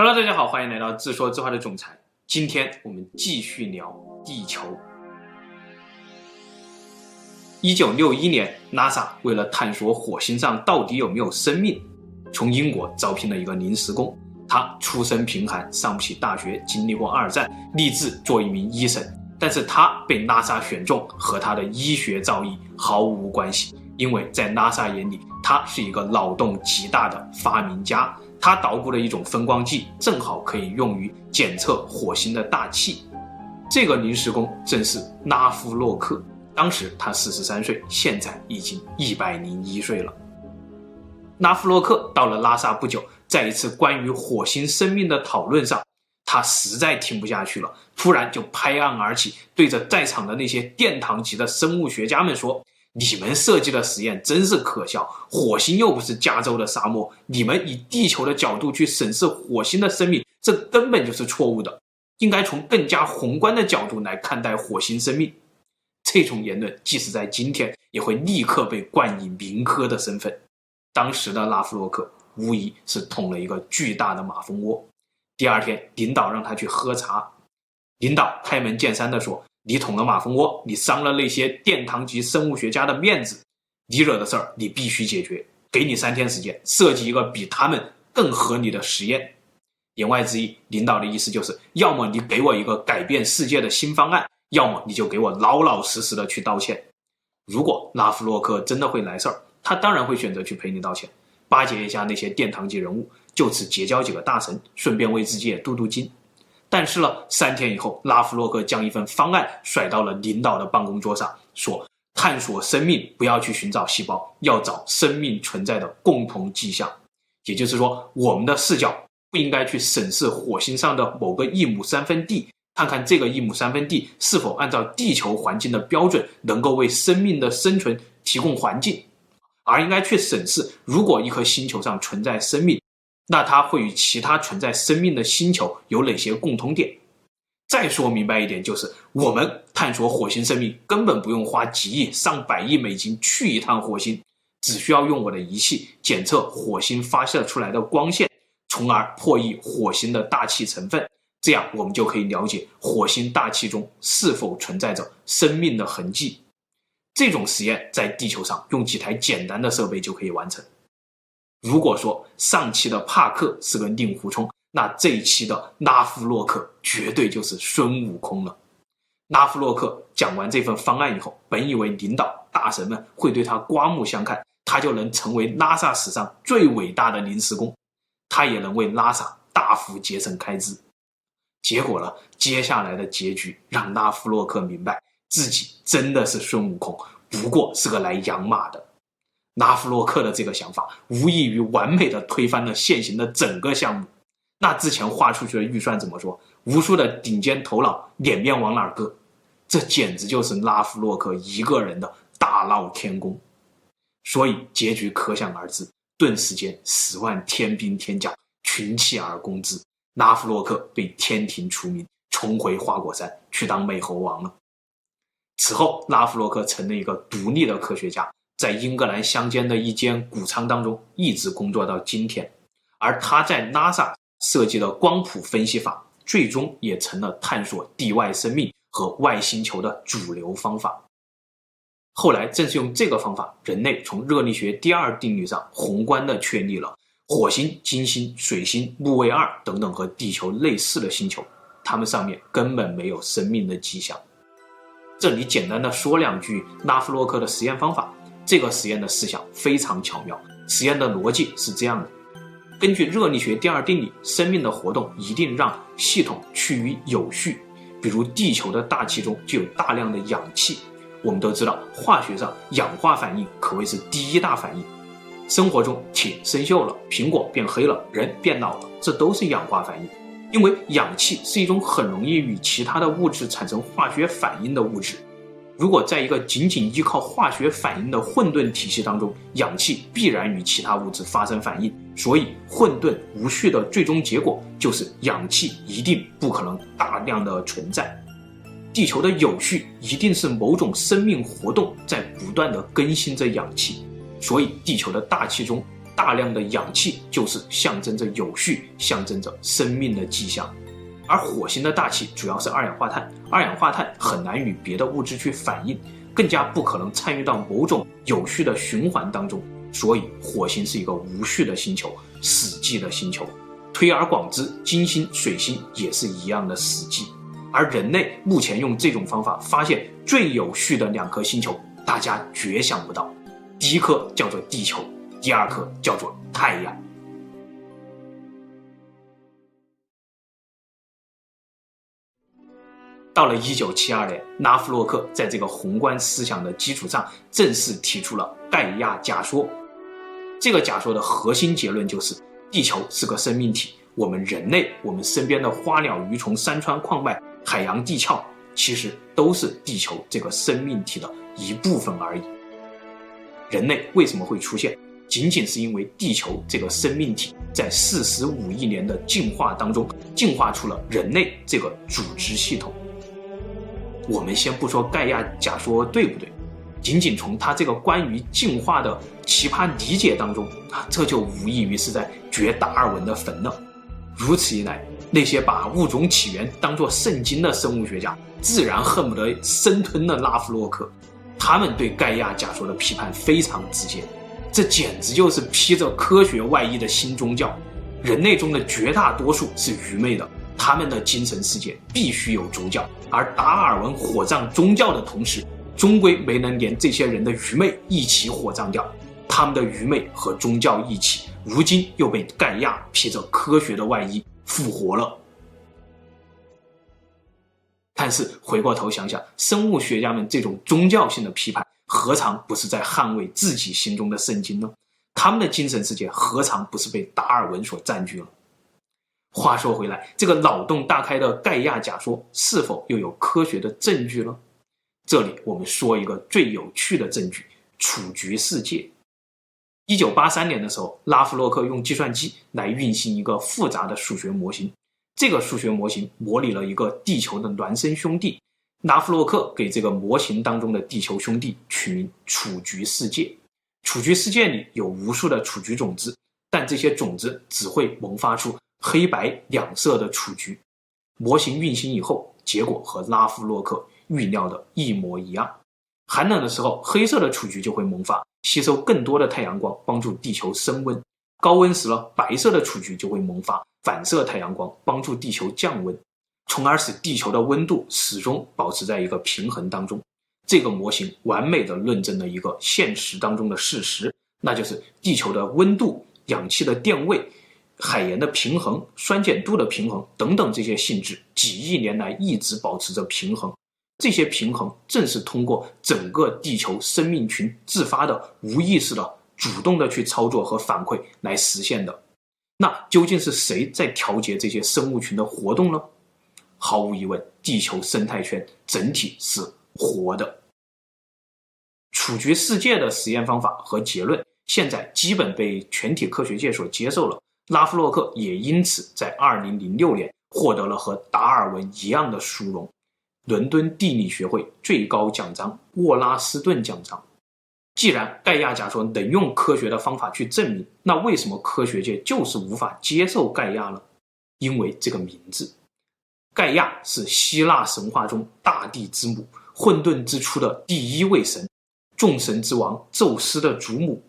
Hello，大家好，欢迎来到自说自话的总裁。今天我们继续聊地球。一九六一年，NASA 为了探索火星上到底有没有生命，从英国招聘了一个临时工。他出身贫寒，上不起大学，经历过二战，立志做一名医生。但是他被 NASA 选中，和他的医学造诣毫无关系，因为在 NASA 眼里，他是一个脑洞极大的发明家。他捣鼓了一种分光计，正好可以用于检测火星的大气。这个临时工正是拉夫洛克，当时他四十三岁，现在已经一百零一岁了。拉夫洛克到了拉萨不久，在一次关于火星生命的讨论上，他实在听不下去了，突然就拍案而起，对着在场的那些殿堂级的生物学家们说。你们设计的实验真是可笑！火星又不是加州的沙漠，你们以地球的角度去审视火星的生命，这根本就是错误的。应该从更加宏观的角度来看待火星生命。这种言论即使在今天，也会立刻被冠以民科的身份。当时的拉夫洛克无疑是捅了一个巨大的马蜂窝。第二天，领导让他去喝茶，领导开门见山地说。你捅了马蜂窝，你伤了那些殿堂级生物学家的面子，你惹的事儿你必须解决。给你三天时间，设计一个比他们更合理的实验。言外之意，领导的意思就是，要么你给我一个改变世界的新方案，要么你就给我老老实实的去道歉。如果拉夫洛克真的会来事儿，他当然会选择去赔你道歉，巴结一下那些殿堂级人物，就此结交几个大神，顺便为自己也镀镀金。但是呢，三天以后，拉夫洛克将一份方案甩到了领导的办公桌上，说：“探索生命，不要去寻找细胞，要找生命存在的共同迹象。也就是说，我们的视角不应该去审视火星上的某个一亩三分地，看看这个一亩三分地是否按照地球环境的标准，能够为生命的生存提供环境，而应该去审视，如果一颗星球上存在生命。”那它会与其他存在生命的星球有哪些共同点？再说明白一点，就是我们探索火星生命根本不用花几亿、上百亿美金去一趟火星，只需要用我的仪器检测火星发射出来的光线，从而破译火星的大气成分，这样我们就可以了解火星大气中是否存在着生命的痕迹。这种实验在地球上用几台简单的设备就可以完成。如果说上期的帕克是个令狐冲，那这一期的拉夫洛克绝对就是孙悟空了。拉夫洛克讲完这份方案以后，本以为领导大神们会对他刮目相看，他就能成为拉萨史上最伟大的临时工，他也能为拉萨大幅节省开支。结果呢，接下来的结局让拉夫洛克明白自己真的是孙悟空，不过是个来养马的。拉夫洛克的这个想法，无异于完美的推翻了现行的整个项目。那之前画出去的预算怎么说？无数的顶尖头脑脸面往哪儿搁？这简直就是拉夫洛克一个人的大闹天宫。所以结局可想而知，顿时间十万天兵天将群起而攻之，拉夫洛克被天庭除名，重回花果山去当美猴王了。此后，拉夫洛克成了一个独立的科学家。在英格兰乡间的一间谷仓当中，一直工作到今天。而他在 NASA 设计的光谱分析法，最终也成了探索地外生命和外星球的主流方法。后来，正是用这个方法，人类从热力学第二定律上宏观地确立了火星、金星、水星、木卫二等等和地球类似的星球，它们上面根本没有生命的迹象。这里简单的说两句拉夫洛克的实验方法。这个实验的思想非常巧妙，实验的逻辑是这样的：根据热力学第二定律，生命的活动一定让系统趋于有序。比如地球的大气中就有大量的氧气。我们都知道，化学上氧化反应可谓是第一大反应。生活中，铁生锈了，苹果变黑了，人变老了，这都是氧化反应。因为氧气是一种很容易与其他的物质产生化学反应的物质。如果在一个仅仅依靠化学反应的混沌体系当中，氧气必然与其他物质发生反应，所以混沌无序的最终结果就是氧气一定不可能大量的存在。地球的有序一定是某种生命活动在不断的更新着氧气，所以地球的大气中大量的氧气就是象征着有序、象征着生命的迹象。而火星的大气主要是二氧化碳，二氧化碳很难与别的物质去反应，更加不可能参与到某种有序的循环当中。所以，火星是一个无序的星球，死寂的星球。推而广之，金星、水星也是一样的死寂。而人类目前用这种方法发现最有序的两颗星球，大家绝想不到，第一颗叫做地球，第二颗叫做太阳。到了一九七二年，拉夫洛克在这个宏观思想的基础上，正式提出了盖亚假说。这个假说的核心结论就是，地球是个生命体，我们人类，我们身边的花鸟鱼虫、山川矿脉、海洋地壳，其实都是地球这个生命体的一部分而已。人类为什么会出现？仅仅是因为地球这个生命体在四十五亿年的进化当中，进化出了人类这个组织系统。我们先不说盖亚假说对不对，仅仅从他这个关于进化的奇葩理解当中啊，这就无异于是在掘达尔文的坟了。如此一来，那些把物种起源当作圣经的生物学家，自然恨不得生吞了拉夫洛克。他们对盖亚假说的批判非常直接，这简直就是披着科学外衣的新宗教。人类中的绝大多数是愚昧的。他们的精神世界必须有主角，而达尔文火葬宗教的同时，终归没能连这些人的愚昧一起火葬掉。他们的愚昧和宗教一起，如今又被盖亚披着科学的外衣复活了。但是回过头想想，生物学家们这种宗教性的批判，何尝不是在捍卫自己心中的圣经呢？他们的精神世界何尝不是被达尔文所占据了？话说回来，这个脑洞大开的盖亚假说是否又有科学的证据了？这里我们说一个最有趣的证据：雏菊世界。一九八三年的时候，拉夫洛克用计算机来运行一个复杂的数学模型。这个数学模型模拟了一个地球的孪生兄弟。拉夫洛克给这个模型当中的地球兄弟取名“雏菊世界”。雏菊世界里有无数的雏菊种子，但这些种子只会萌发出。黑白两色的雏菊模型运行以后，结果和拉夫洛克预料的一模一样。寒冷的时候，黑色的雏菊就会萌发，吸收更多的太阳光，帮助地球升温；高温时了，白色的雏菊就会萌发，反射太阳光，帮助地球降温，从而使地球的温度始终保持在一个平衡当中。这个模型完美的论证了一个现实当中的事实，那就是地球的温度、氧气的电位。海盐的平衡、酸碱度的平衡等等这些性质，几亿年来一直保持着平衡。这些平衡正是通过整个地球生命群自发的、无意识的、主动的去操作和反馈来实现的。那究竟是谁在调节这些生物群的活动呢？毫无疑问，地球生态圈整体是活的。处局世界的实验方法和结论，现在基本被全体科学界所接受了。拉夫洛克也因此在2006年获得了和达尔文一样的殊荣——伦敦地理学会最高奖章沃拉斯顿奖章。既然盖亚假说能用科学的方法去证明，那为什么科学界就是无法接受盖亚呢？因为这个名字，盖亚是希腊神话中大地之母、混沌之初的第一位神、众神之王宙斯的祖母。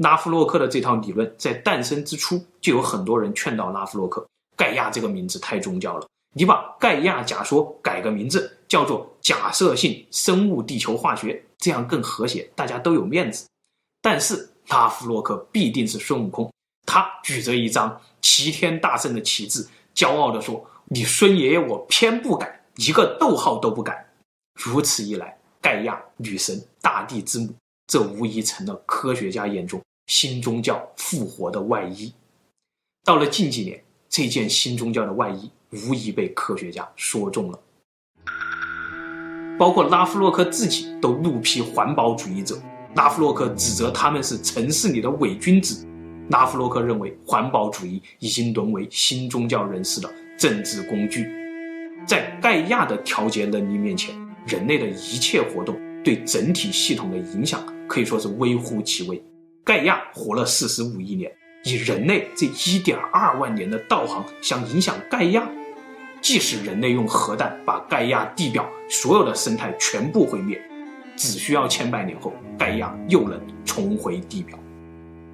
拉夫洛克的这套理论在诞生之初，就有很多人劝导拉夫洛克：“盖亚这个名字太宗教了，你把盖亚假说改个名字，叫做假设性生物地球化学，这样更和谐，大家都有面子。”但是拉夫洛克必定是孙悟空，他举着一张齐天大圣的旗帜，骄傲地说：“你孙爷爷我偏不改，一个逗号都不改。”如此一来，盖亚女神、大地之母。这无疑成了科学家眼中新宗教复活的外衣。到了近几年，这件新宗教的外衣无疑被科学家说中了。包括拉夫洛克自己都怒批环保主义者，拉夫洛克指责他们是城市里的伪君子。拉夫洛克认为环保主义已经沦为新宗教人士的政治工具。在盖亚的调节能力面前，人类的一切活动对整体系统的影响。可以说是微乎其微，盖亚活了四十五亿年，以人类这一点二万年的道行，想影响盖亚，即使人类用核弹把盖亚地表所有的生态全部毁灭，只需要千百年后，盖亚又能重回地表。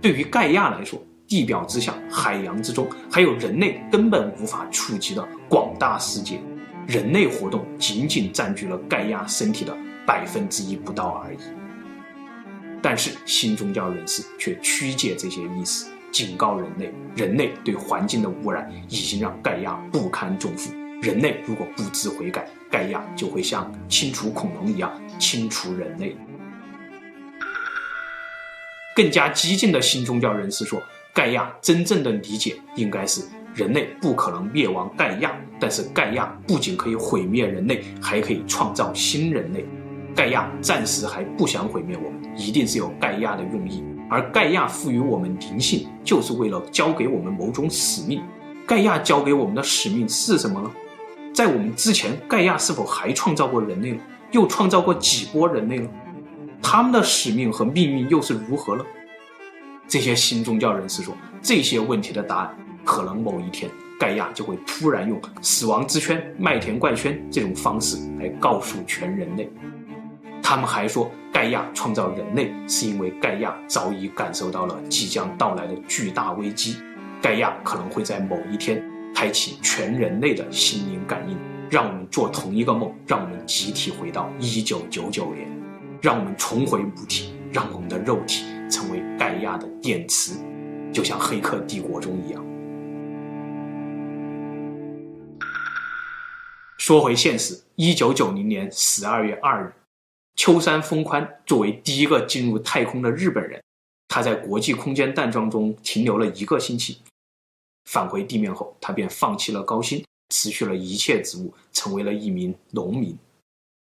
对于盖亚来说，地表之下、海洋之中，还有人类根本无法触及的广大世界。人类活动仅仅占据了盖亚身体的百分之一不到而已。但是新宗教人士却曲解这些意思，警告人类：人类对环境的污染已经让盖亚不堪重负。人类如果不知悔改，盖亚就会像清除恐龙一样清除人类。更加激进的新宗教人士说，盖亚真正的理解应该是。人类不可能灭亡盖亚，但是盖亚不仅可以毁灭人类，还可以创造新人类。盖亚暂时还不想毁灭我们，一定是有盖亚的用意。而盖亚赋予我们灵性，就是为了教给我们某种使命。盖亚教给我们的使命是什么呢？在我们之前，盖亚是否还创造过人类呢？又创造过几波人类呢？他们的使命和命运又是如何呢？这些新宗教人士说，这些问题的答案。可能某一天，盖亚就会突然用“死亡之圈”、“麦田怪圈”这种方式来告诉全人类。他们还说，盖亚创造人类是因为盖亚早已感受到了即将到来的巨大危机。盖亚可能会在某一天开启全人类的心灵感应，让我们做同一个梦，让我们集体回到一九九九年，让我们重回母体，让我们的肉体成为盖亚的电池，就像《黑客帝国》中一样。说回现实，一九九零年十二月二日，秋山丰宽作为第一个进入太空的日本人，他在国际空间站桩中停留了一个星期。返回地面后，他便放弃了高薪，辞去了一切职务，成为了一名农民。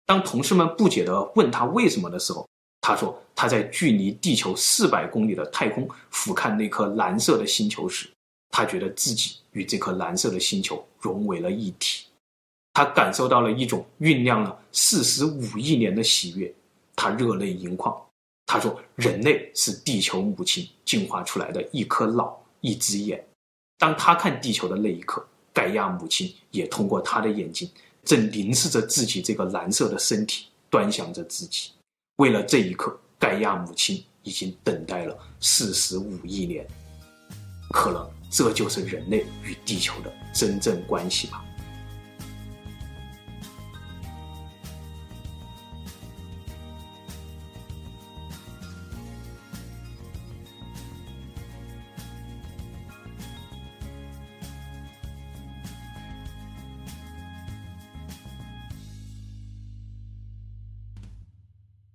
当同事们不解地问他为什么的时候，他说他在距离地球四百公里的太空俯瞰那颗蓝色的星球时，他觉得自己与这颗蓝色的星球融为了一体。他感受到了一种酝酿了四十五亿年的喜悦，他热泪盈眶。他说：“人类是地球母亲进化出来的一颗脑、一只眼。当他看地球的那一刻，盖亚母亲也通过他的眼睛，正凝视着自己这个蓝色的身体，端详着自己。为了这一刻，盖亚母亲已经等待了四十五亿年。可能这就是人类与地球的真正关系吧。”